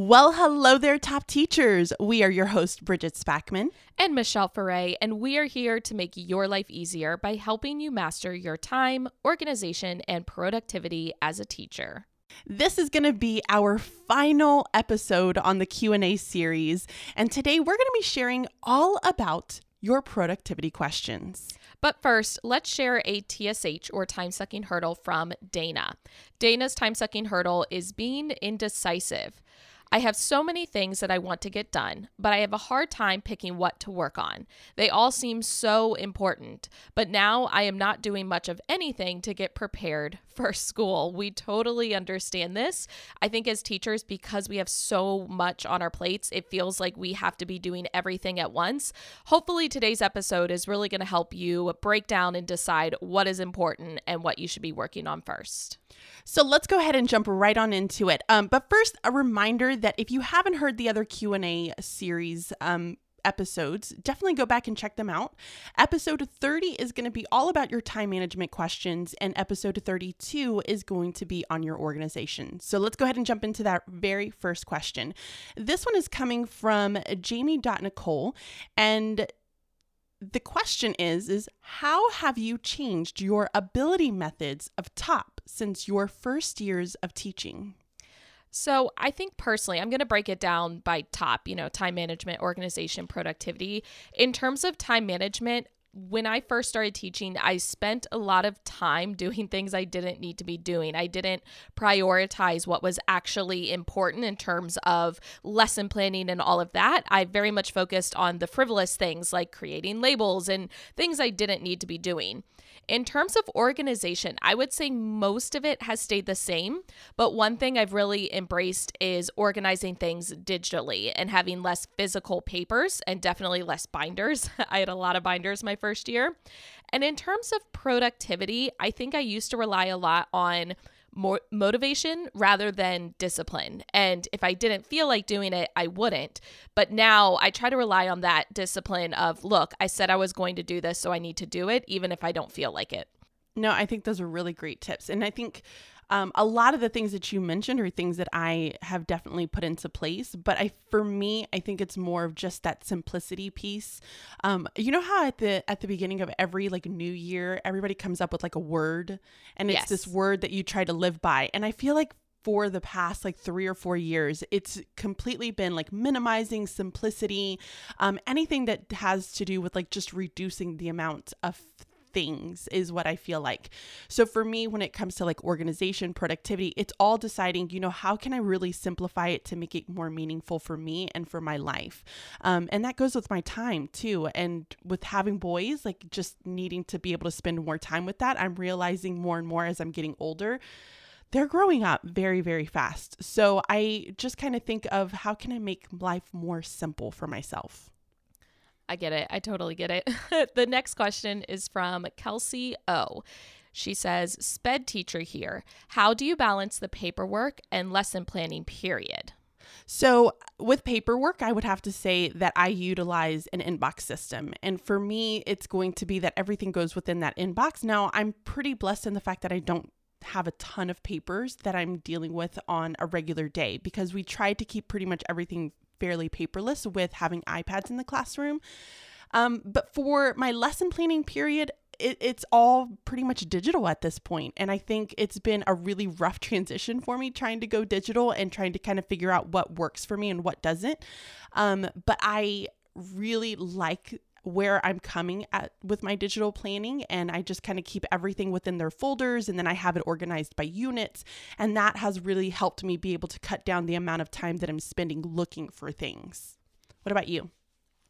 Well, hello there, top teachers. We are your host, Bridget Spackman. And Michelle Foray, and we are here to make your life easier by helping you master your time, organization, and productivity as a teacher. This is going to be our final episode on the Q&A series, and today we're going to be sharing all about your productivity questions. But first, let's share a TSH or time sucking hurdle from Dana. Dana's time sucking hurdle is being indecisive. I have so many things that I want to get done, but I have a hard time picking what to work on. They all seem so important, but now I am not doing much of anything to get prepared for school. We totally understand this. I think as teachers, because we have so much on our plates, it feels like we have to be doing everything at once. Hopefully, today's episode is really going to help you break down and decide what is important and what you should be working on first. So let's go ahead and jump right on into it. Um, but first, a reminder that if you haven't heard the other Q and A series um, episodes, definitely go back and check them out. Episode 30 is going to be all about your time management questions, and episode 32 is going to be on your organization. So let's go ahead and jump into that very first question. This one is coming from Jamie.Nicole, and the question is is how have you changed your ability methods of top since your first years of teaching so, I think personally, I'm going to break it down by top, you know, time management, organization, productivity. In terms of time management, when I first started teaching, I spent a lot of time doing things I didn't need to be doing. I didn't prioritize what was actually important in terms of lesson planning and all of that. I very much focused on the frivolous things like creating labels and things I didn't need to be doing. In terms of organization, I would say most of it has stayed the same, but one thing I've really embraced is organizing things digitally and having less physical papers and definitely less binders. I had a lot of binders my first year. And in terms of productivity, I think I used to rely a lot on more motivation rather than discipline. And if I didn't feel like doing it, I wouldn't. But now I try to rely on that discipline of, look, I said I was going to do this, so I need to do it, even if I don't feel like it. No, I think those are really great tips. And I think um, a lot of the things that you mentioned are things that I have definitely put into place. But I, for me, I think it's more of just that simplicity piece. Um, you know how at the at the beginning of every like new year, everybody comes up with like a word, and it's yes. this word that you try to live by. And I feel like for the past like three or four years, it's completely been like minimizing simplicity, um, anything that has to do with like just reducing the amount of things is what I feel like. So for me, when it comes to like organization, productivity, it's all deciding, you know, how can I really simplify it to make it more meaningful for me and for my life? Um, and that goes with my time too. And with having boys, like just needing to be able to spend more time with that, I'm realizing more and more as I'm getting older they're growing up very, very fast. So I just kind of think of how can I make life more simple for myself? I get it. I totally get it. the next question is from Kelsey O. She says, SPED teacher here. How do you balance the paperwork and lesson planning period? So, with paperwork, I would have to say that I utilize an inbox system. And for me, it's going to be that everything goes within that inbox. Now, I'm pretty blessed in the fact that I don't have a ton of papers that I'm dealing with on a regular day because we try to keep pretty much everything fairly paperless with having iPads in the classroom. Um, but for my lesson planning period, it, it's all pretty much digital at this point. And I think it's been a really rough transition for me trying to go digital and trying to kind of figure out what works for me and what doesn't. Um, but I really like where I'm coming at with my digital planning and I just kind of keep everything within their folders and then I have it organized by units and that has really helped me be able to cut down the amount of time that I'm spending looking for things. What about you?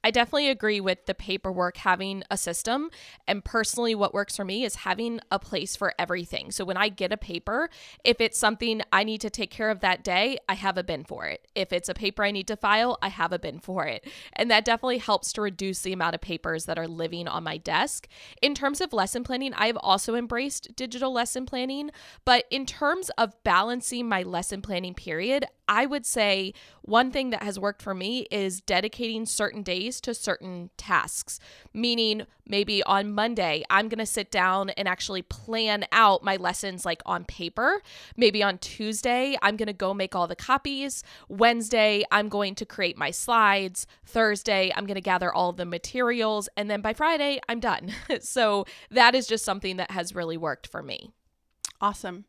I definitely agree with the paperwork having a system. And personally, what works for me is having a place for everything. So when I get a paper, if it's something I need to take care of that day, I have a bin for it. If it's a paper I need to file, I have a bin for it. And that definitely helps to reduce the amount of papers that are living on my desk. In terms of lesson planning, I have also embraced digital lesson planning. But in terms of balancing my lesson planning period, I would say one thing that has worked for me is dedicating certain days to certain tasks, meaning maybe on Monday, I'm going to sit down and actually plan out my lessons like on paper. Maybe on Tuesday, I'm going to go make all the copies. Wednesday, I'm going to create my slides. Thursday, I'm going to gather all the materials. And then by Friday, I'm done. so that is just something that has really worked for me. Awesome.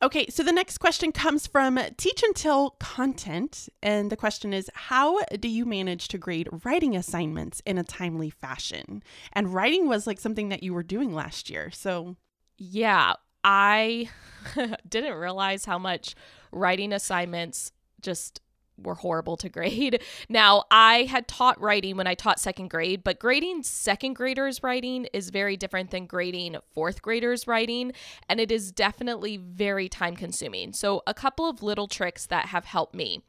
Okay, so the next question comes from Teach Until Content. And the question is How do you manage to grade writing assignments in a timely fashion? And writing was like something that you were doing last year. So, yeah, I didn't realize how much writing assignments just were horrible to grade. Now, I had taught writing when I taught second grade, but grading second graders' writing is very different than grading fourth graders' writing, and it is definitely very time consuming. So, a couple of little tricks that have helped me.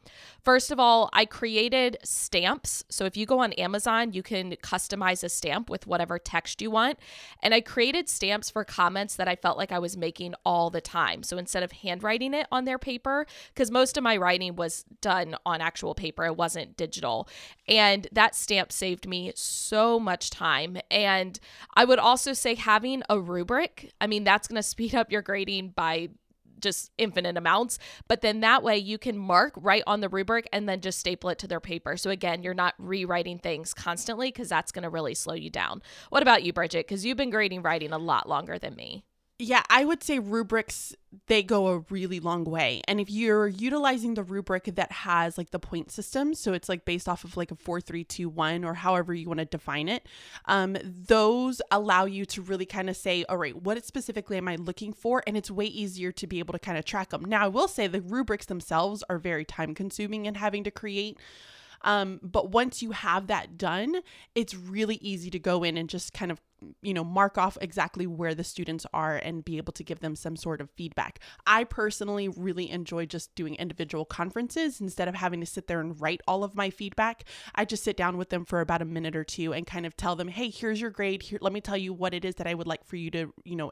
First of all, I created stamps. So, if you go on Amazon, you can customize a stamp with whatever text you want. And I created stamps for comments that I felt like I was making all the time. So, instead of handwriting it on their paper, because most of my writing was done on actual paper, it wasn't digital. And that stamp saved me so much time. And I would also say having a rubric, I mean, that's going to speed up your grading by just infinite amounts. But then that way you can mark right on the rubric and then just staple it to their paper. So again, you're not rewriting things constantly because that's going to really slow you down. What about you, Bridget? Because you've been grading writing a lot longer than me. Yeah, I would say rubrics they go a really long way. And if you're utilizing the rubric that has like the point system, so it's like based off of like a four, three, two, one, or however you want to define it, um, those allow you to really kind of say, all right, what specifically am I looking for? And it's way easier to be able to kind of track them. Now, I will say the rubrics themselves are very time consuming and having to create. Um, but once you have that done, it's really easy to go in and just kind of you know mark off exactly where the students are and be able to give them some sort of feedback. I personally really enjoy just doing individual conferences instead of having to sit there and write all of my feedback. I just sit down with them for about a minute or two and kind of tell them hey here's your grade. Here let me tell you what it is that i would like for you to you know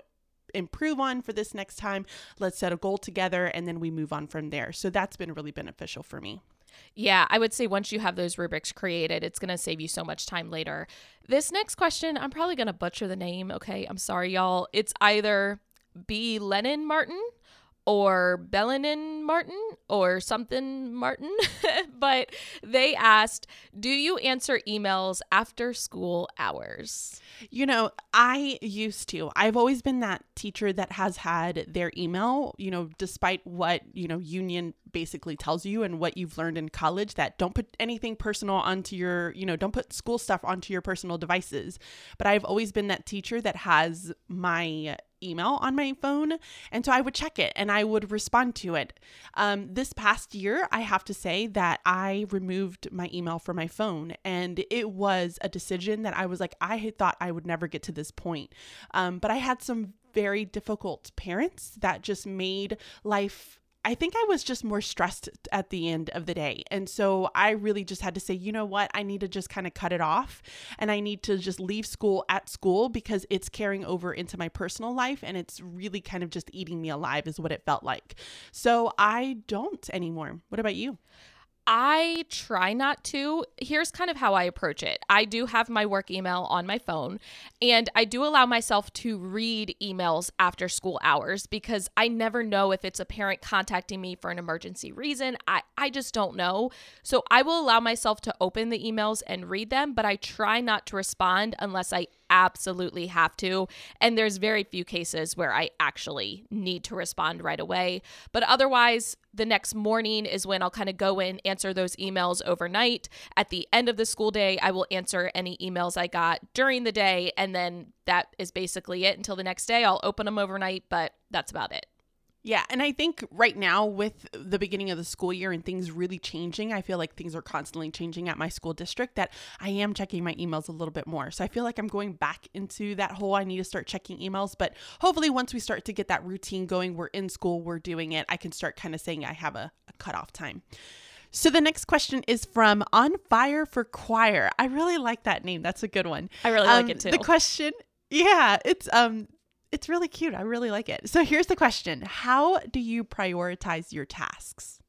improve on for this next time. Let's set a goal together and then we move on from there. So that's been really beneficial for me yeah, I would say once you have those rubrics created, it's going to save you so much time later. This next question, I'm probably going to butcher the name. Okay, I'm sorry, y'all. It's either B. Lennon Martin or Bellanin Martin or something Martin, but they asked, Do you answer emails after school hours? You know, I used to. I've always been that teacher that has had their email, you know, despite what, you know, union basically tells you and what you've learned in college that don't put anything personal onto your, you know, don't put school stuff onto your personal devices. But I've always been that teacher that has my email on my phone. And so I would check it and I would respond to it. Um, this past year, I have to say that I removed my email from my phone. And it was a decision that I was like, I had thought I would never get to this point. Um, but I had some very difficult parents that just made life I think I was just more stressed at the end of the day. And so I really just had to say, you know what? I need to just kind of cut it off and I need to just leave school at school because it's carrying over into my personal life and it's really kind of just eating me alive, is what it felt like. So I don't anymore. What about you? I try not to. Here's kind of how I approach it I do have my work email on my phone, and I do allow myself to read emails after school hours because I never know if it's a parent contacting me for an emergency reason. I, I just don't know. So I will allow myself to open the emails and read them, but I try not to respond unless I absolutely have to. And there's very few cases where I actually need to respond right away. But otherwise, the next morning is when I'll kind of go in, answer those emails overnight. At the end of the school day, I will answer any emails I got during the day. And then that is basically it until the next day. I'll open them overnight, but that's about it. Yeah, and I think right now with the beginning of the school year and things really changing, I feel like things are constantly changing at my school district that I am checking my emails a little bit more. So I feel like I'm going back into that whole I need to start checking emails, but hopefully once we start to get that routine going, we're in school, we're doing it, I can start kind of saying I have a, a cutoff time. So the next question is from On Fire for Choir. I really like that name. That's a good one. I really um, like it too. The question yeah, it's um it's really cute. I really like it. So here's the question How do you prioritize your tasks?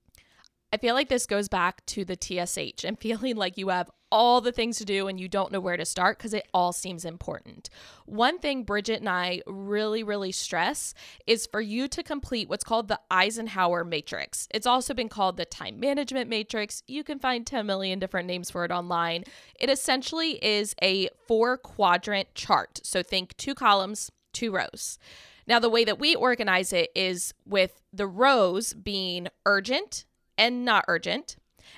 I feel like this goes back to the TSH and feeling like you have all the things to do and you don't know where to start because it all seems important. One thing Bridget and I really, really stress is for you to complete what's called the Eisenhower Matrix. It's also been called the Time Management Matrix. You can find 10 million different names for it online. It essentially is a four quadrant chart. So think two columns, two rows. Now, the way that we organize it is with the rows being urgent and not urgent,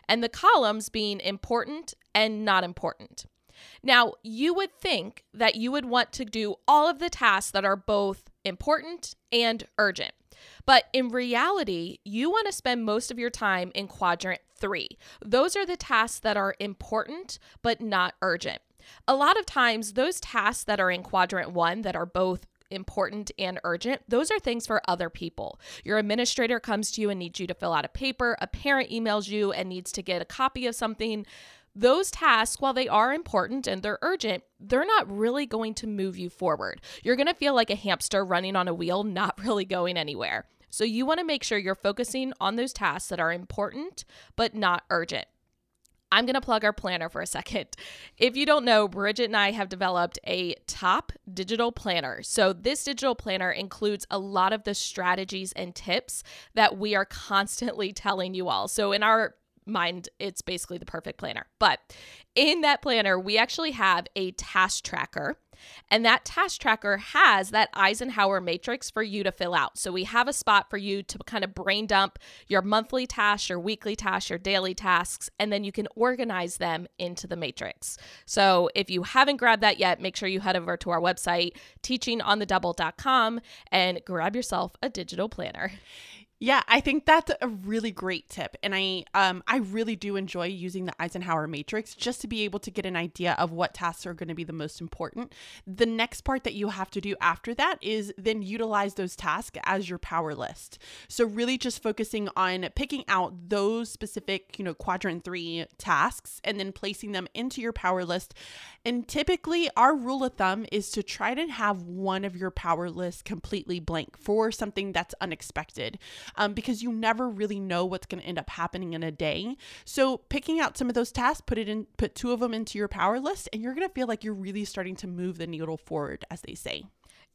and the columns being important and not important. Now, you would think that you would want to do all of the tasks that are both important and urgent. But in reality, you want to spend most of your time in quadrant three. Those are the tasks that are important but not urgent. A lot of times, those tasks that are in quadrant one that are both important and urgent, those are things for other people. Your administrator comes to you and needs you to fill out a paper, a parent emails you and needs to get a copy of something. Those tasks, while they are important and they're urgent, they're not really going to move you forward. You're going to feel like a hamster running on a wheel, not really going anywhere. So, you want to make sure you're focusing on those tasks that are important but not urgent. I'm going to plug our planner for a second. If you don't know, Bridget and I have developed a top digital planner. So, this digital planner includes a lot of the strategies and tips that we are constantly telling you all. So, in our mind, it's basically the perfect planner. But in that planner, we actually have a task tracker and that task tracker has that Eisenhower matrix for you to fill out. So we have a spot for you to kind of brain dump your monthly tasks, your weekly tasks, your daily tasks, and then you can organize them into the matrix. So if you haven't grabbed that yet, make sure you head over to our website, teachingonthedouble.com, and grab yourself a digital planner. Yeah, I think that's a really great tip. And I um I really do enjoy using the Eisenhower matrix just to be able to get an idea of what tasks are going to be the most important. The next part that you have to do after that is then utilize those tasks as your power list. So really just focusing on picking out those specific, you know, quadrant 3 tasks and then placing them into your power list. And typically our rule of thumb is to try to have one of your power lists completely blank for something that's unexpected um, because you never really know what's going to end up happening in a day. So picking out some of those tasks, put it in, put two of them into your power list, and you're going to feel like you're really starting to move the needle forward, as they say.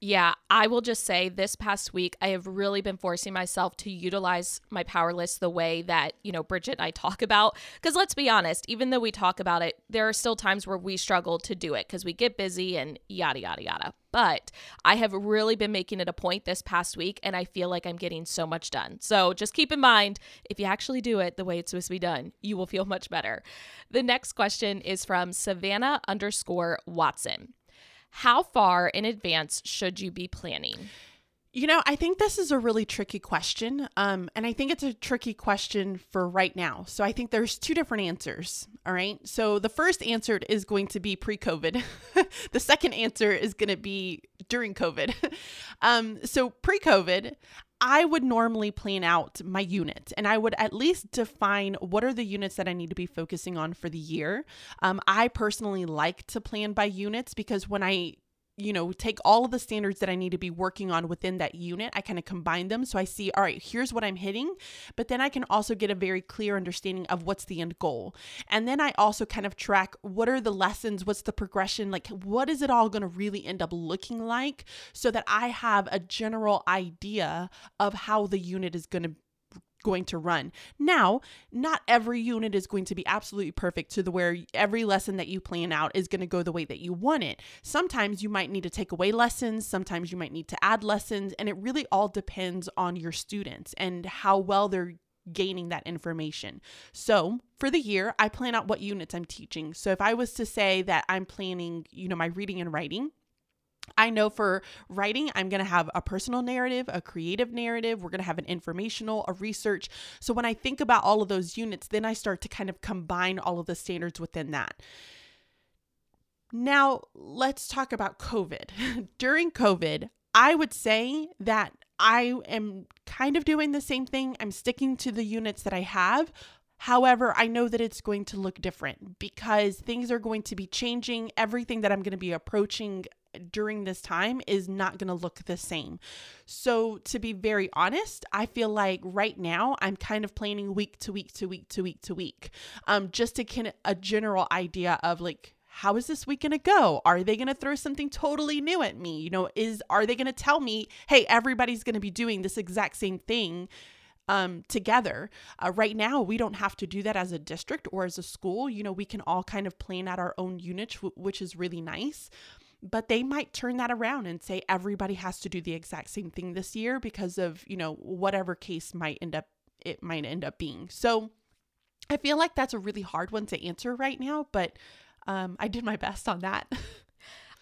Yeah, I will just say this past week, I have really been forcing myself to utilize my power list the way that, you know, Bridget and I talk about. Because let's be honest, even though we talk about it, there are still times where we struggle to do it because we get busy and yada, yada, yada. But I have really been making it a point this past week and I feel like I'm getting so much done. So just keep in mind if you actually do it the way it's supposed to be done, you will feel much better. The next question is from Savannah underscore Watson. How far in advance should you be planning? You know, I think this is a really tricky question. Um, and I think it's a tricky question for right now. So I think there's two different answers. All right. So the first answer is going to be pre COVID, the second answer is going to be during COVID. um, so pre COVID, I would normally plan out my units and I would at least define what are the units that I need to be focusing on for the year. Um, I personally like to plan by units because when I you know, take all of the standards that I need to be working on within that unit. I kind of combine them. So I see, all right, here's what I'm hitting, but then I can also get a very clear understanding of what's the end goal. And then I also kind of track what are the lessons, what's the progression, like what is it all going to really end up looking like so that I have a general idea of how the unit is going to going to run. Now, not every unit is going to be absolutely perfect to the where every lesson that you plan out is going to go the way that you want it. Sometimes you might need to take away lessons, sometimes you might need to add lessons, and it really all depends on your students and how well they're gaining that information. So, for the year, I plan out what units I'm teaching. So, if I was to say that I'm planning, you know, my reading and writing, I know for writing, I'm going to have a personal narrative, a creative narrative. We're going to have an informational, a research. So when I think about all of those units, then I start to kind of combine all of the standards within that. Now, let's talk about COVID. During COVID, I would say that I am kind of doing the same thing. I'm sticking to the units that I have. However, I know that it's going to look different because things are going to be changing. Everything that I'm going to be approaching during this time is not going to look the same. So, to be very honest, I feel like right now I'm kind of planning week to week to week to week to week, um, just to get a general idea of like how is this week going to go? Are they going to throw something totally new at me? You know, is are they going to tell me, "Hey, everybody's going to be doing this exact same thing?" um, together. Uh, right now, we don't have to do that as a district or as a school. You know, we can all kind of plan out our own units, w- which is really nice. But they might turn that around and say everybody has to do the exact same thing this year because of, you know, whatever case might end up it might end up being. So I feel like that's a really hard one to answer right now, but um, I did my best on that.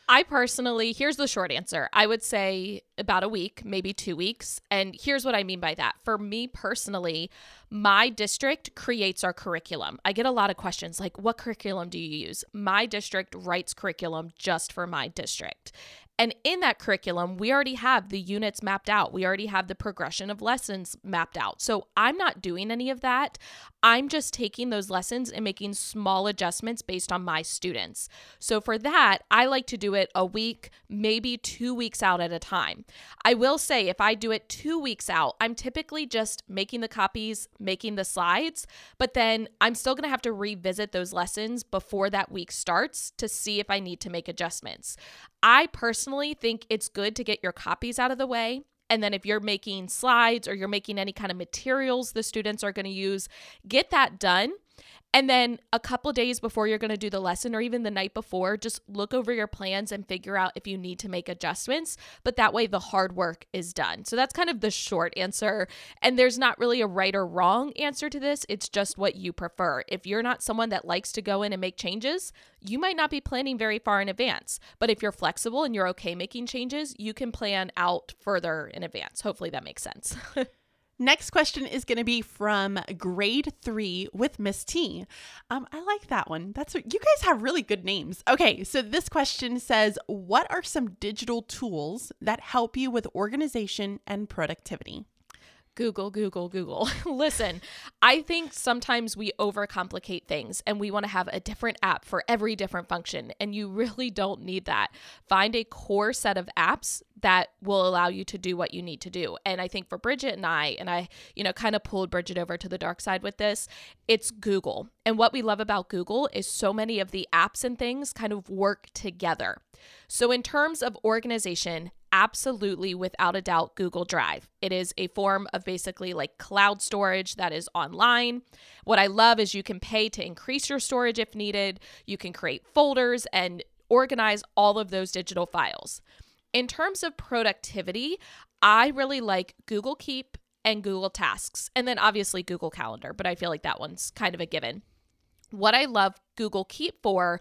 I personally, here's the short answer. I would say about a week, maybe two weeks. And here's what I mean by that. For me personally, my district creates our curriculum. I get a lot of questions like, what curriculum do you use? My district writes curriculum just for my district. And in that curriculum, we already have the units mapped out. We already have the progression of lessons mapped out. So I'm not doing any of that. I'm just taking those lessons and making small adjustments based on my students. So for that, I like to do it a week, maybe two weeks out at a time. I will say, if I do it two weeks out, I'm typically just making the copies, making the slides, but then I'm still going to have to revisit those lessons before that week starts to see if I need to make adjustments. I personally think it's good to get your copies out of the way and then if you're making slides or you're making any kind of materials the students are going to use, get that done. And then a couple days before you're going to do the lesson, or even the night before, just look over your plans and figure out if you need to make adjustments. But that way, the hard work is done. So that's kind of the short answer. And there's not really a right or wrong answer to this. It's just what you prefer. If you're not someone that likes to go in and make changes, you might not be planning very far in advance. But if you're flexible and you're okay making changes, you can plan out further in advance. Hopefully, that makes sense. Next question is going to be from grade three with Miss T. Um, I like that one. That's what you guys have really good names. Okay, so this question says, What are some digital tools that help you with organization and productivity? Google, Google, Google. Listen, I think sometimes we overcomplicate things and we want to have a different app for every different function, and you really don't need that. Find a core set of apps that will allow you to do what you need to do. And I think for Bridget and I, and I, you know, kind of pulled Bridget over to the dark side with this, it's Google. And what we love about Google is so many of the apps and things kind of work together. So, in terms of organization, absolutely, without a doubt, Google Drive. It is a form of basically like cloud storage that is online. What I love is you can pay to increase your storage if needed, you can create folders and organize all of those digital files. In terms of productivity, I really like Google Keep and Google Tasks, and then obviously Google Calendar, but I feel like that one's kind of a given. What I love Google Keep for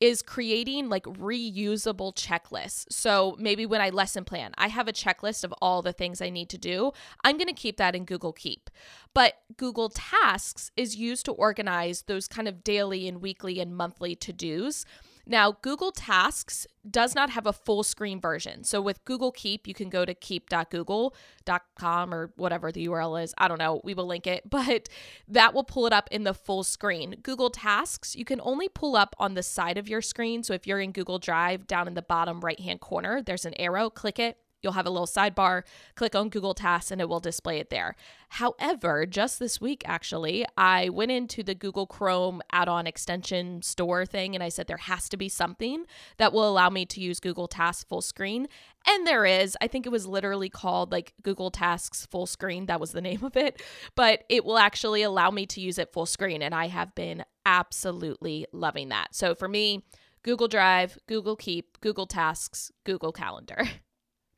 is creating like reusable checklists. So maybe when I lesson plan, I have a checklist of all the things I need to do. I'm going to keep that in Google Keep. But Google Tasks is used to organize those kind of daily and weekly and monthly to dos. Now, Google Tasks does not have a full screen version. So with Google Keep, you can go to keep.google.com or whatever the URL is. I don't know. We will link it, but that will pull it up in the full screen. Google Tasks, you can only pull up on the side of your screen. So if you're in Google Drive, down in the bottom right hand corner, there's an arrow, click it. You'll have a little sidebar, click on Google Tasks, and it will display it there. However, just this week, actually, I went into the Google Chrome add on extension store thing and I said there has to be something that will allow me to use Google Tasks full screen. And there is. I think it was literally called like Google Tasks full screen. That was the name of it. But it will actually allow me to use it full screen. And I have been absolutely loving that. So for me, Google Drive, Google Keep, Google Tasks, Google Calendar.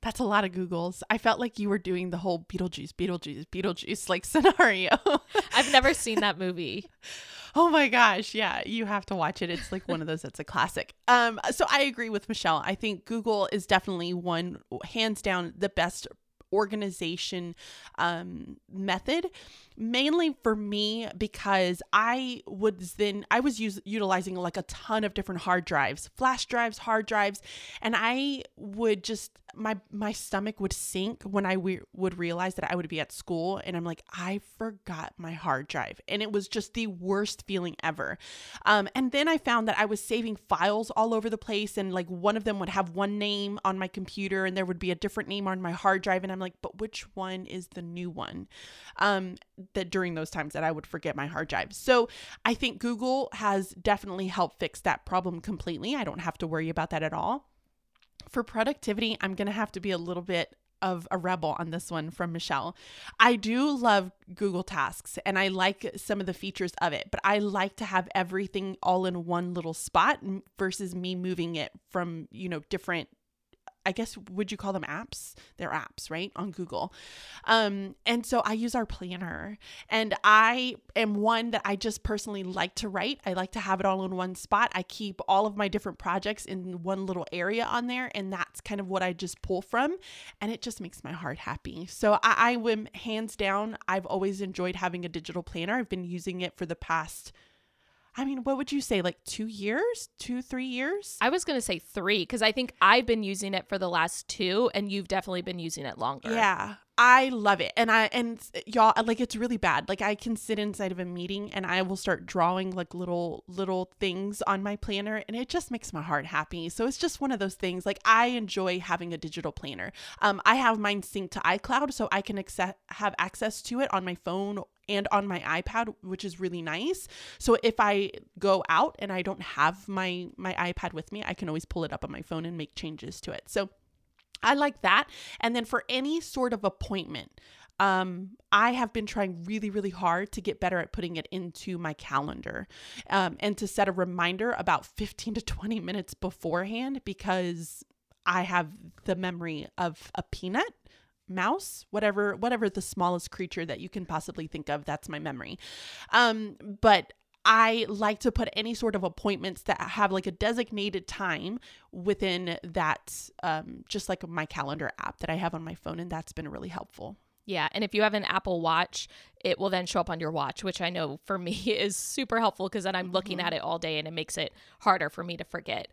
That's a lot of Googles. I felt like you were doing the whole Beetlejuice, Beetlejuice, Beetlejuice like scenario. I've never seen that movie. Oh my gosh, yeah, you have to watch it. It's like one of those that's a classic. Um so I agree with Michelle. I think Google is definitely one hands down the best organization um, method mainly for me because i was then i was use, utilizing like a ton of different hard drives flash drives hard drives and i would just my my stomach would sink when I would realize that I would be at school and I'm like I forgot my hard drive and it was just the worst feeling ever. Um, and then I found that I was saving files all over the place and like one of them would have one name on my computer and there would be a different name on my hard drive and I'm like but which one is the new one? Um, that during those times that I would forget my hard drive. So I think Google has definitely helped fix that problem completely. I don't have to worry about that at all for productivity, I'm going to have to be a little bit of a rebel on this one from Michelle. I do love Google Tasks and I like some of the features of it, but I like to have everything all in one little spot versus me moving it from, you know, different I guess would you call them apps? They're apps, right? On Google. Um, and so I use our planner. And I am one that I just personally like to write. I like to have it all in one spot. I keep all of my different projects in one little area on there. And that's kind of what I just pull from. And it just makes my heart happy. So I, I am hands down, I've always enjoyed having a digital planner. I've been using it for the past I mean, what would you say? Like two years, two, three years? I was going to say three because I think I've been using it for the last two and you've definitely been using it longer. Yeah. I love it. And I, and y'all, like it's really bad. Like I can sit inside of a meeting and I will start drawing like little, little things on my planner and it just makes my heart happy. So it's just one of those things. Like I enjoy having a digital planner. Um, I have mine synced to iCloud so I can accept, have access to it on my phone and on my iPad, which is really nice. So if I go out and I don't have my my iPad with me, I can always pull it up on my phone and make changes to it. So I like that. And then for any sort of appointment, um, I have been trying really, really hard to get better at putting it into my calendar um, and to set a reminder about 15 to 20 minutes beforehand because I have the memory of a peanut mouse whatever whatever the smallest creature that you can possibly think of that's my memory um but I like to put any sort of appointments that have like a designated time within that, um, just like my calendar app that I have on my phone. And that's been really helpful. Yeah. And if you have an Apple Watch, it will then show up on your watch, which I know for me is super helpful because then I'm looking mm-hmm. at it all day and it makes it harder for me to forget.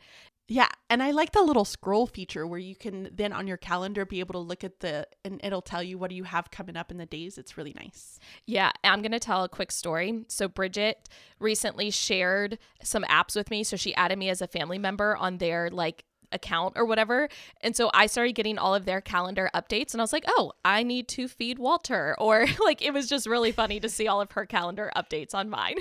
Yeah, and I like the little scroll feature where you can then on your calendar be able to look at the and it'll tell you what do you have coming up in the days. It's really nice. Yeah, I'm going to tell a quick story. So Bridget recently shared some apps with me, so she added me as a family member on their like account or whatever. And so I started getting all of their calendar updates and I was like, "Oh, I need to feed Walter." Or like it was just really funny to see all of her calendar updates on mine.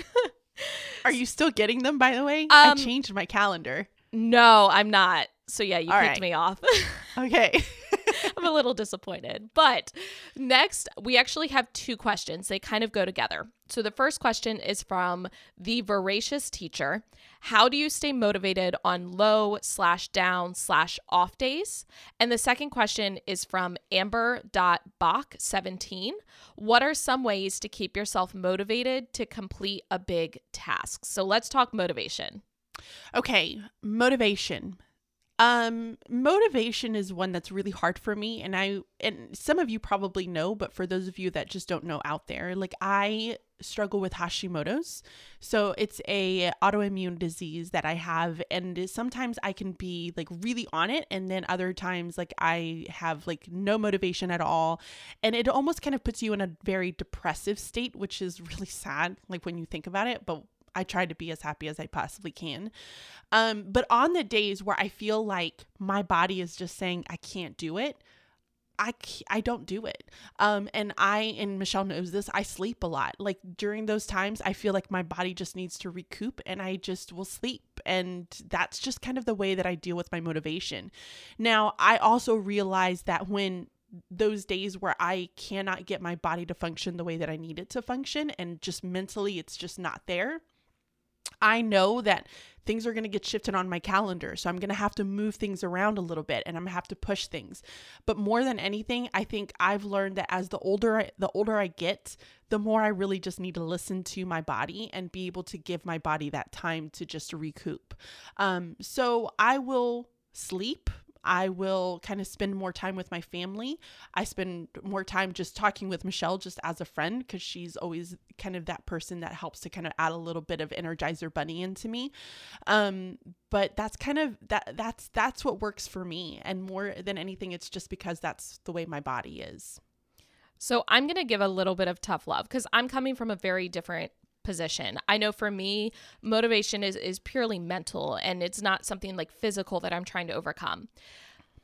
Are you still getting them by the way? Um, I changed my calendar. No, I'm not. So yeah, you All picked right. me off. okay. I'm a little disappointed. But next, we actually have two questions. They kind of go together. So the first question is from the voracious teacher. How do you stay motivated on low slash down slash off days? And the second question is from amber.bach17. What are some ways to keep yourself motivated to complete a big task? So let's talk motivation. Okay, motivation. Um motivation is one that's really hard for me and I and some of you probably know but for those of you that just don't know out there like I struggle with Hashimoto's. So it's a autoimmune disease that I have and sometimes I can be like really on it and then other times like I have like no motivation at all and it almost kind of puts you in a very depressive state which is really sad like when you think about it but I try to be as happy as I possibly can. Um, but on the days where I feel like my body is just saying I can't do it, I I don't do it. Um, and I and Michelle knows this. I sleep a lot. Like during those times, I feel like my body just needs to recoup, and I just will sleep. And that's just kind of the way that I deal with my motivation. Now, I also realize that when those days where I cannot get my body to function the way that I need it to function, and just mentally it's just not there I know that things are going to get shifted on my calendar. So I'm going to have to move things around a little bit and I'm going to have to push things. But more than anything, I think I've learned that as the older I, the older I get, the more I really just need to listen to my body and be able to give my body that time to just recoup. Um, so I will sleep I will kind of spend more time with my family. I spend more time just talking with Michelle just as a friend because she's always kind of that person that helps to kind of add a little bit of Energizer Bunny into me. Um, but that's kind of that that's that's what works for me, and more than anything, it's just because that's the way my body is. So I'm going to give a little bit of tough love because I'm coming from a very different position. I know for me, motivation is is purely mental and it's not something like physical that I'm trying to overcome.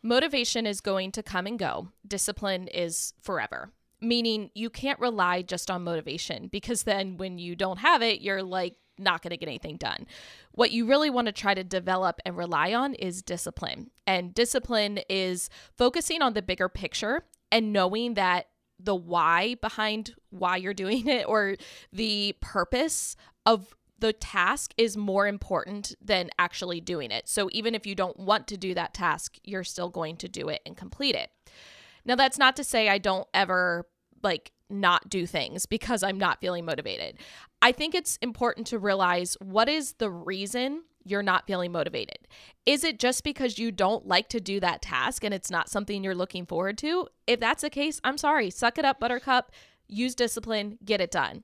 Motivation is going to come and go. Discipline is forever. Meaning you can't rely just on motivation because then when you don't have it, you're like not going to get anything done. What you really want to try to develop and rely on is discipline. And discipline is focusing on the bigger picture and knowing that the why behind why you're doing it or the purpose of the task is more important than actually doing it. So even if you don't want to do that task, you're still going to do it and complete it. Now that's not to say I don't ever like not do things because I'm not feeling motivated. I think it's important to realize what is the reason you're not feeling motivated? Is it just because you don't like to do that task and it's not something you're looking forward to? If that's the case, I'm sorry. Suck it up, buttercup. Use discipline, get it done.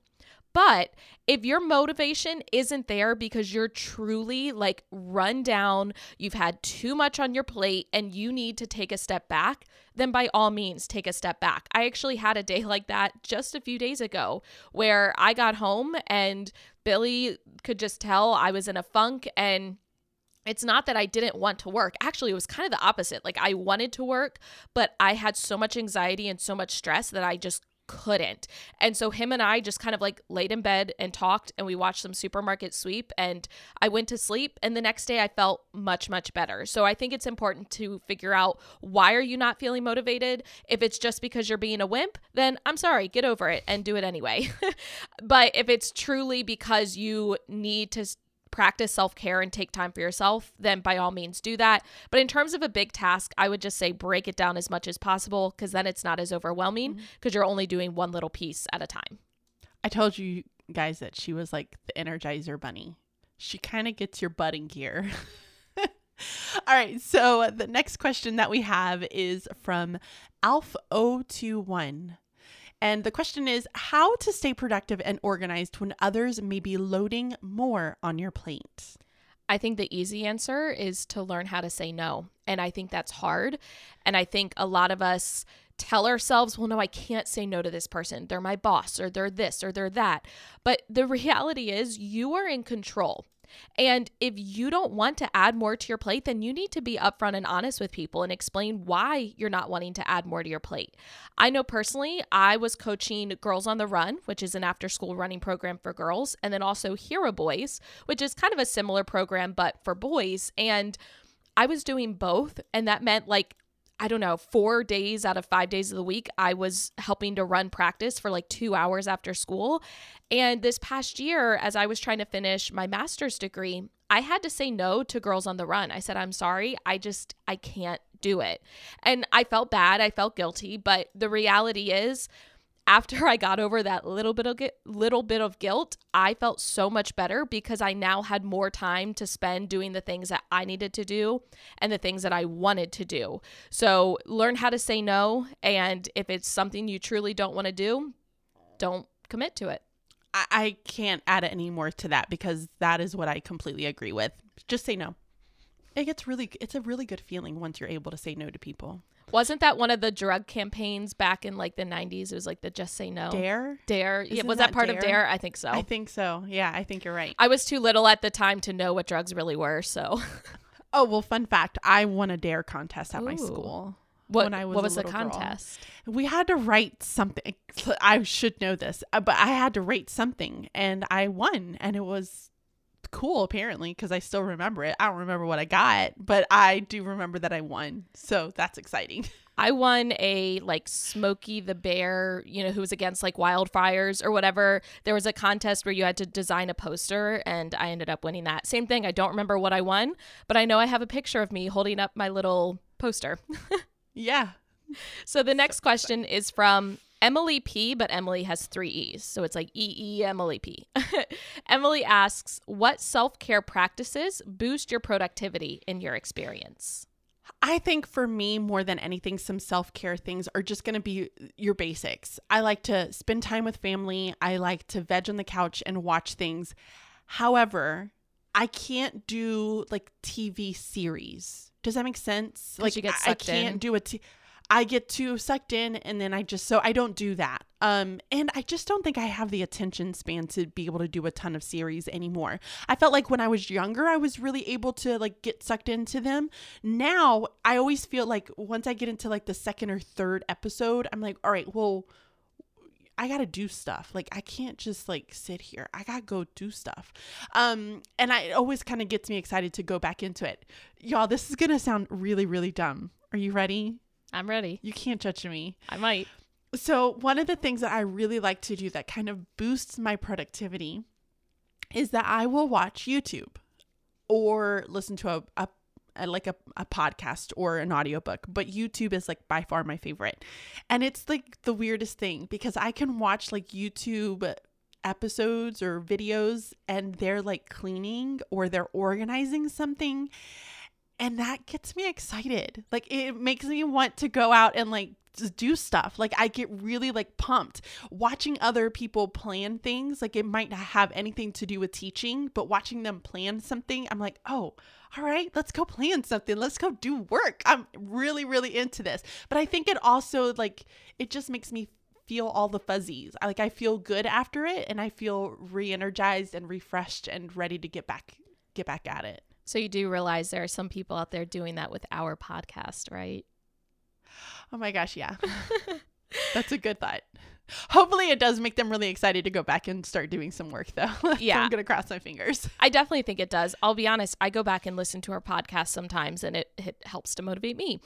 But if your motivation isn't there because you're truly like run down, you've had too much on your plate, and you need to take a step back, then by all means take a step back. I actually had a day like that just a few days ago where I got home and Billy could just tell I was in a funk and it's not that I didn't want to work. Actually, it was kind of the opposite. Like I wanted to work, but I had so much anxiety and so much stress that I just couldn't. And so him and I just kind of like laid in bed and talked and we watched some supermarket sweep and I went to sleep and the next day I felt much much better. So I think it's important to figure out why are you not feeling motivated? If it's just because you're being a wimp, then I'm sorry, get over it and do it anyway. but if it's truly because you need to practice self care and take time for yourself, then by all means do that. But in terms of a big task, I would just say break it down as much as possible because then it's not as overwhelming because mm-hmm. you're only doing one little piece at a time. I told you guys that she was like the Energizer Bunny. She kind of gets your butt in gear. All right, so the next question that we have is from Alf021. And the question is how to stay productive and organized when others may be loading more on your plate. I think the easy answer is to learn how to say no. And I think that's hard. And I think a lot of us tell ourselves, well, no, I can't say no to this person. They're my boss, or they're this, or they're that. But the reality is, you are in control. And if you don't want to add more to your plate, then you need to be upfront and honest with people and explain why you're not wanting to add more to your plate. I know personally, I was coaching Girls on the Run, which is an after school running program for girls, and then also Hero Boys, which is kind of a similar program but for boys. And I was doing both, and that meant like I don't know, four days out of five days of the week, I was helping to run practice for like two hours after school. And this past year, as I was trying to finish my master's degree, I had to say no to Girls on the Run. I said, I'm sorry. I just, I can't do it. And I felt bad. I felt guilty. But the reality is, after I got over that little bit of little bit of guilt, I felt so much better because I now had more time to spend doing the things that I needed to do and the things that I wanted to do. So, learn how to say no and if it's something you truly don't want to do, don't commit to it. I, I can't add any more to that because that is what I completely agree with. Just say no. It gets really it's a really good feeling once you're able to say no to people. Wasn't that one of the drug campaigns back in like the 90s? It was like the Just Say No. Dare? Dare. Isn't yeah, was that, that part Dare? of Dare? I think so. I think so. Yeah, I think you're right. I was too little at the time to know what drugs really were, so. oh, well, fun fact I won a Dare contest at Ooh. my school. What, when I was what was the contest? Girl. We had to write something. I should know this, uh, but I had to write something and I won. And it was cool apparently because I still remember it. I don't remember what I got, but I do remember that I won. So that's exciting. I won a like Smokey the Bear, you know, who was against like wildfires or whatever. There was a contest where you had to design a poster and I ended up winning that. Same thing. I don't remember what I won, but I know I have a picture of me holding up my little poster. yeah. So the next question is from Emily P, but Emily has three E's. So it's like E E Emily P. Emily asks, What self care practices boost your productivity in your experience? I think for me, more than anything, some self care things are just going to be your basics. I like to spend time with family. I like to veg on the couch and watch things. However, I can't do like TV series. Does that make sense? Like you get I- I can't in. do a t- I get too sucked in and then I just so I don't do that. Um and I just don't think I have the attention span to be able to do a ton of series anymore. I felt like when I was younger I was really able to like get sucked into them. Now I always feel like once I get into like the second or third episode I'm like all right, well I got to do stuff. Like I can't just like sit here. I got to go do stuff. Um and I it always kind of gets me excited to go back into it. Y'all, this is to sound really really dumb. Are you ready? I'm ready. You can't judge me. I might. So, one of the things that I really like to do that kind of boosts my productivity is that I will watch YouTube or listen to a, a, a like a, a podcast or an audiobook. But YouTube is like by far my favorite. And it's like the weirdest thing because I can watch like YouTube episodes or videos and they're like cleaning or they're organizing something and that gets me excited. Like it makes me want to go out and like do stuff. Like i get really like pumped. Watching other people plan things like it might not have anything to do with teaching but watching them plan something i'm like oh all right let's go plan something. Let's go do work. I'm really really into this. But i think it also like it just makes me feel all the fuzzies. Like i feel good after it and i feel re-energized and refreshed and ready to get back get back at it So you do realize there are some people out there doing that with our podcast, right? Oh my gosh, yeah. That's a good thought. Hopefully it does make them really excited to go back and start doing some work though. Yeah. I'm gonna cross my fingers. I definitely think it does. I'll be honest, I go back and listen to our podcast sometimes and it, it helps to motivate me.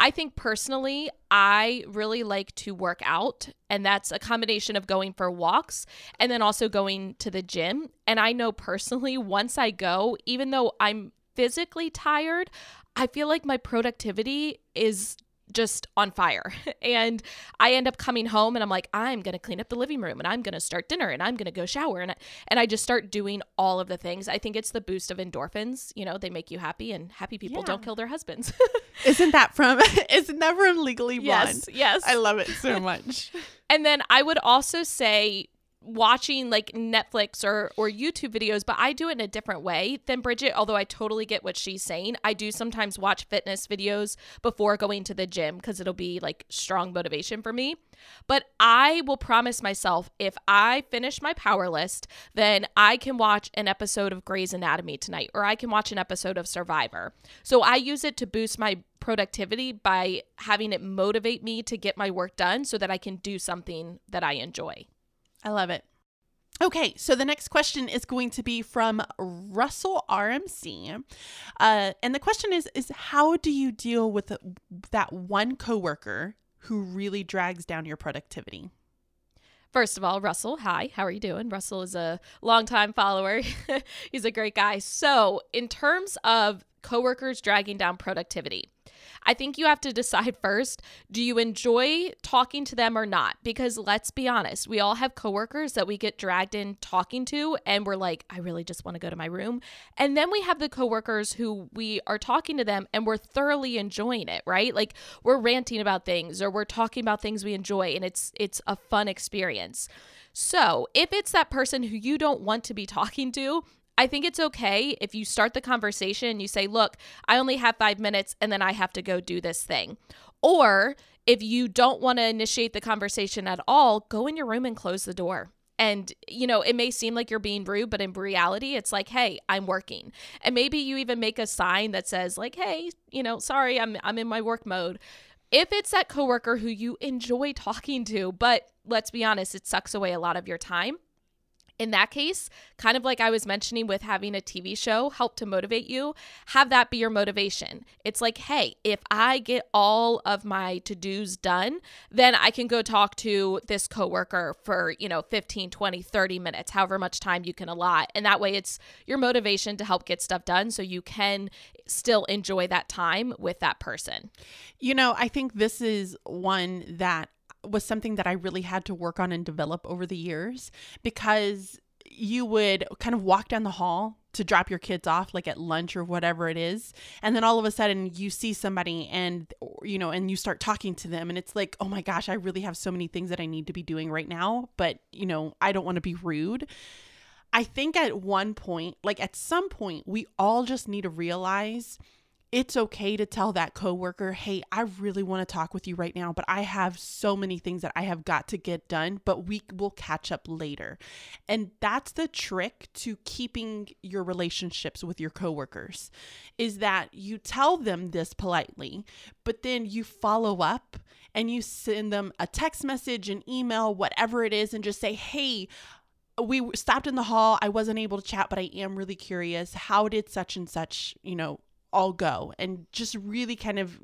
I think personally, I really like to work out, and that's a combination of going for walks and then also going to the gym. And I know personally, once I go, even though I'm physically tired, I feel like my productivity is just on fire. And I end up coming home and I'm like, I'm going to clean up the living room and I'm going to start dinner and I'm going to go shower and I, and I just start doing all of the things. I think it's the boost of endorphins, you know, they make you happy and happy people Yeah. don't kill their husbands. Isn't that from isn't that from Legally Blonde? yes. Yes. I love it so much. And then I would also say watching like Netflix or or YouTube videos, but I do it in a different way than Bridget, although I totally get what she's saying. I do sometimes watch fitness videos before going to the gym cuz it'll be like strong motivation for me. But I will promise myself if I finish my power list, then I can watch an episode of Grey's Anatomy tonight or I can watch an episode of Survivor. So I use it to boost my productivity by having it motivate me to get my work done so that I can do something that I enjoy. I love it. Okay, so the next question is going to be from Russell RMC. Uh, and the question is is how do you deal with that one coworker who really drags down your productivity? First of all, Russell, hi, how are you doing? Russell is a longtime follower. He's a great guy. So, in terms of coworkers dragging down productivity, I think you have to decide first do you enjoy talking to them or not? Because let's be honest, we all have coworkers that we get dragged in talking to, and we're like, I really just want to go to my room. And then we have the coworkers who we are talking to them and we're thoroughly enjoying it, right? Like we're ranting about things or we're talking about things we enjoy, and it's it's a fun experience. So if it's that person who you don't want to be talking to, I think it's okay if you start the conversation and you say, Look, I only have five minutes and then I have to go do this thing. Or if you don't want to initiate the conversation at all, go in your room and close the door. And, you know, it may seem like you're being rude, but in reality, it's like, hey, I'm working. And maybe you even make a sign that says, like, hey, you know, sorry, I'm I'm in my work mode. If it's that coworker who you enjoy talking to, but let's be honest, it sucks away a lot of your time, in that case, kind of like I was mentioning with having a TV show help to motivate you, have that be your motivation. It's like, hey, if I get all of my to-dos done, then I can go talk to this coworker for, you know, 15, 20, 30 minutes, however much time you can allot. And that way it's your motivation to help get stuff done so you can still enjoy that time with that person. You know, I think this is one that was something that I really had to work on and develop over the years because you would kind of walk down the hall to drop your kids off like at lunch or whatever it is and then all of a sudden you see somebody and you know and you start talking to them and it's like oh my gosh i really have so many things that i need to be doing right now but you know i don't want to be rude. I think at one point like at some point we all just need to realize it's okay to tell that coworker, "Hey, I really want to talk with you right now, but I have so many things that I have got to get done, but we will catch up later." And that's the trick to keeping your relationships with your coworkers is that you tell them this politely, but then you follow up and you send them a text message, an email, whatever it is and just say, "Hey, we stopped in the hall. I wasn't able to chat, but I am really curious. How did such and such, you know, all go and just really kind of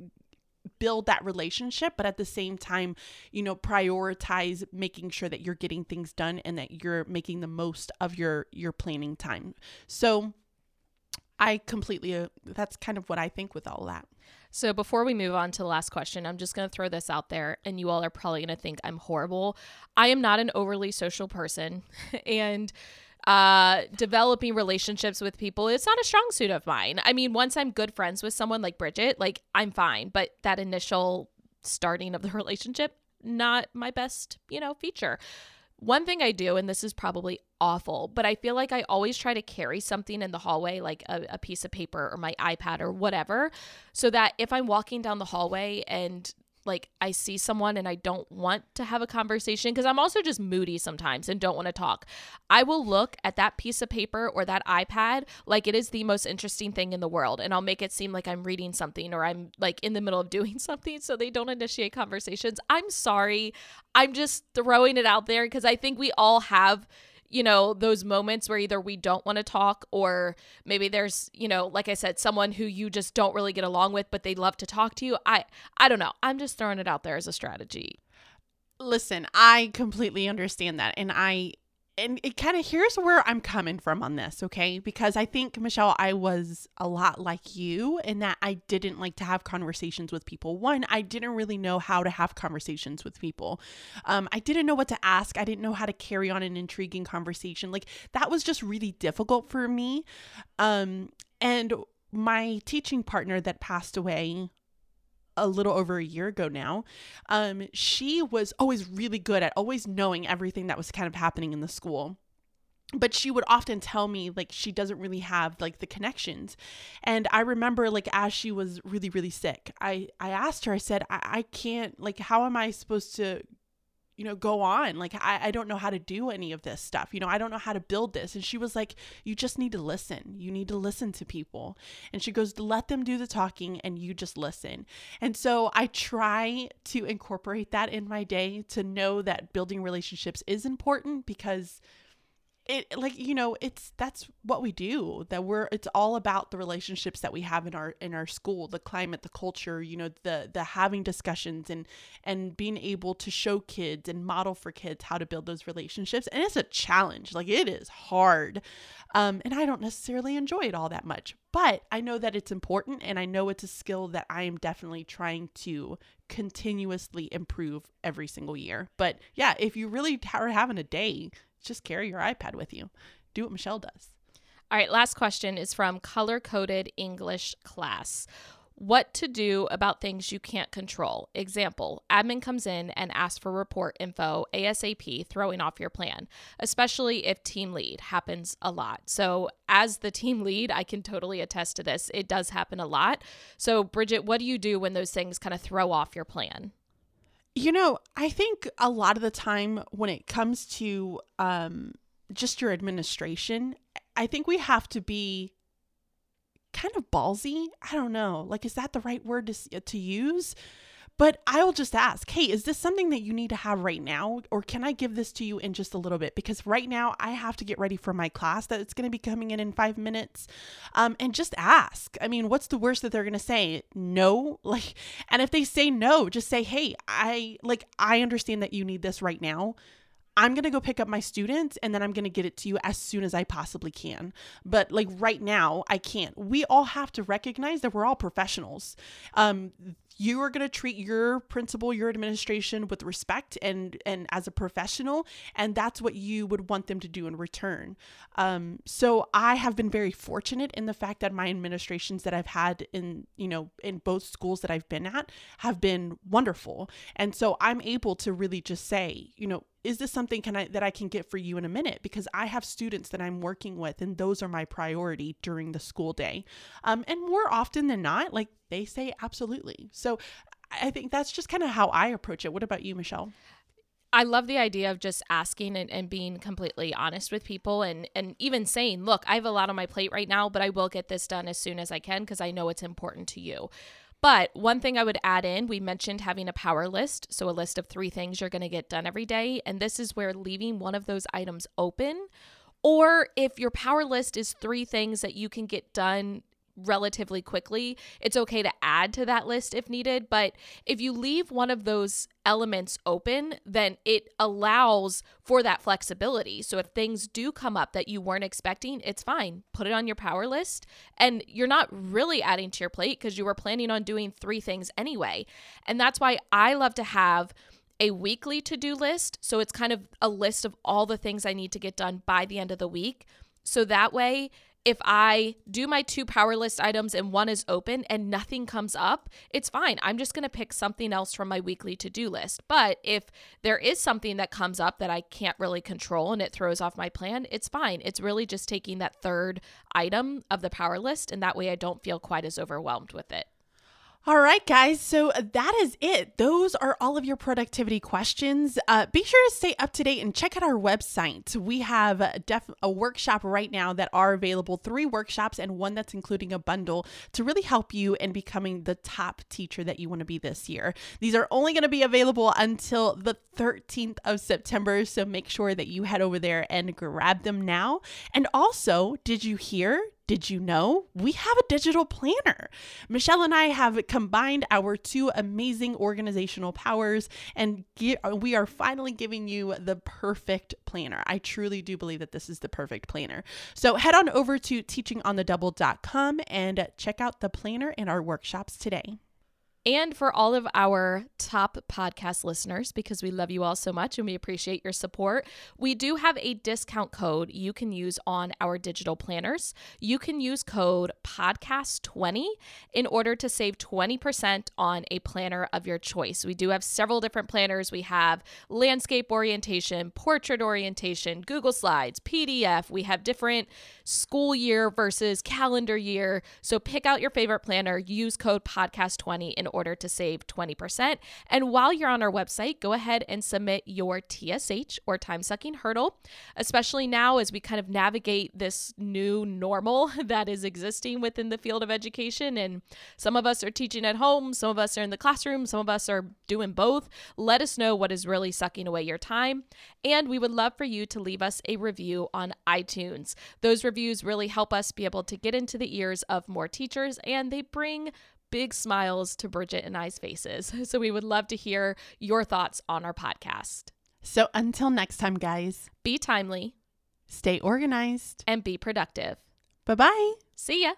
build that relationship but at the same time you know prioritize making sure that you're getting things done and that you're making the most of your your planning time so i completely uh, that's kind of what i think with all that so before we move on to the last question, I'm just going to throw this out there and you all are probably going to think I'm horrible. I am not an overly social person and uh, developing relationships with people, it's not a strong suit of mine. I mean, once I'm good friends with someone like Bridget, like I'm fine, but that initial starting of the relationship, not my best, you know, feature. One thing I do, and this is probably awful, but I feel like I always try to carry something in the hallway, like a, a, piece of paper or my iPad or whatever, so that if I'm walking down the hallway and like I see someone and I don't want to have a conversation because I'm also just moody sometimes and don't want to talk. I will look at that piece of paper or that iPad like it is the most interesting thing in the world and I'll make it seem like I'm reading something or I'm like in the middle of doing something so they don't initiate conversations. I'm sorry. I'm just throwing it out there because I think we all have you know, those moments where either we don't want to talk or maybe there's, you know, like I said, someone who you just don't really get along with but they love to talk to you. I I don't know. I'm just throwing it out there as a strategy. Listen, I completely understand that and I and it kind of here's where I'm coming from on this, okay? Because I think Michelle, I was a lot like you in that I didn't like to have conversations with people. One, I didn't really know how to have conversations with people. Um, I didn't know what to ask. I didn't know how to carry on an intriguing conversation. Like that was just really difficult for me. Um, and my teaching partner that passed away a little over a year ago now, um, she was always really good at always knowing everything that was kind of happening in the school. But she would often tell me like she doesn't really have like the connections. And i remember like as she was really really sick i i asked her i said i, I can't like how am i supposed to you know, go on. Like, I, I don't know how to do any of this stuff. You know, I don't know how to build this. And she was like, You just need to listen. You need to listen to people. And she goes, Let them do the talking and you just listen. And so I try to incorporate that in my day to know that building relationships is important because it like you know it's that's what we do that we're it's all about the relationships that we have in our in our school the climate the culture you know the the having discussions and and being able to show kids and model for kids how to build those relationships. And it's a challenge like it is hard um and i don't necessarily enjoy it all that much. But i know that it's important and i know it's a skill that i am definitely trying to continuously improve every single year. But yeah if you really are having a day just carry your iPad with you. Do what Michelle does. All right, last question is from Color Coded English Class. What to do about things you can't control. Example admin comes in and asks for report info ASAP, throwing off your plan, especially if team lead happens a lot. So, as the team lead, I can totally attest to this. It does happen a lot. So, Bridget, what do you do when those things kind of throw off your plan? You know, I think a lot of the time when it comes to um, just your administration, I think we have to be kind of ballsy. I don't know. Like, is that the right word to, to use? But I'll just ask, hey, is this something that you need to have right now? Or can I give this to you in just a little bit? Because right now I have to get ready for my class that it's going to be coming in in five minutes. Um, and just ask. I mean, what's the worst that they're going to say? No. Like, and if they say no, just say, hey, I like, I understand that you need this right now. I'm going to go pick up my students and then I'm going to get it to you as soon as I possibly can. But like right now, I can't. We all have to recognize that we're all professionals. Um, you are going to treat your principal, your administration with respect and and as a professional, and that's what you would want them to do in return. Um, so I have been very fortunate in the fact that my administrations that I've had in you know in both schools that I've been at have been wonderful, and so I'm able to really just say, you know, is this something can I that I can get for you in a minute because I have students that I'm working with and those are my priority during the school day. Um, and more often than not, like they say absolutely. So I think that's just kind of how I approach it. What about you, Michelle? I love the idea of just asking and, and being completely honest with people and, and even saying, look, I have a lot on my plate right now, but I will get this done as soon as I can because I know it's important to you. But one thing I would add in, we mentioned having a power list. So, a list of three things you're going to get done every day. And this is where leaving one of those items open, or if your power list is three things that you can get done relatively quickly. It's okay to add to that list if needed, but if you leave one of those elements open, then it allows for that flexibility. So if things do come up that you weren't expecting, it's fine. Put it on your power list and you're not really adding to your plate because you were planning on doing three things anyway. And that's why I love to have a weekly to do list. So it's kind of a list of all the things I need to get done by the end of the week. So that way, if I do my two power list items and one is open and nothing comes up, it's fine. I'm just going to pick something else from my weekly to do list. But if there is something that comes up that I can't really control and it throws off my plan, it's fine. It's really just taking that third item of the power list, and that way I don't feel quite as overwhelmed with it. All right, guys. So that is it. Those are all of your productivity questions. Uh, be sure to stay up to date and check out our website. We have a, def- a workshop right now that are available three workshops and one that's including a bundle to really help you in becoming the top teacher that you want to be this year. These are only going to be available until the 13th of September. So make sure that you head over there and grab them now. And also, did you hear? Did you know we have a digital planner? Michelle and I have combined our two amazing organizational powers, and we are finally giving you the perfect planner. I truly do believe that this is the perfect planner. So head on over to teachingonthedouble.com and check out the planner in our workshops today. And for all of our top podcast listeners, because we love you all so much and we appreciate your support, we do have a discount code you can use on our digital planners. You can use code podcast20 in order to save 20% on a planner of your choice. We do have several different planners. We have landscape orientation, portrait orientation, Google Slides, PDF. We have different school year versus calendar year. So pick out your favorite planner, use code podcast20 in order to save 20%. And while you're on our website, go ahead and submit your TSH or time sucking hurdle, especially now as we kind of navigate this new normal that is existing within the field of education. And some of us are teaching at home, some of us are in the classroom, some of us are doing both. Let us know what is really sucking away your time. And we would love for you to leave us a review on iTunes. Those reviews really help us be able to get into the ears of more teachers and they bring big smiles to Bridget and I's faces. So we would love to hear your thoughts on our podcast. So until next time, guys, be timely, stay organized, and be productive. Bye bye. See ya.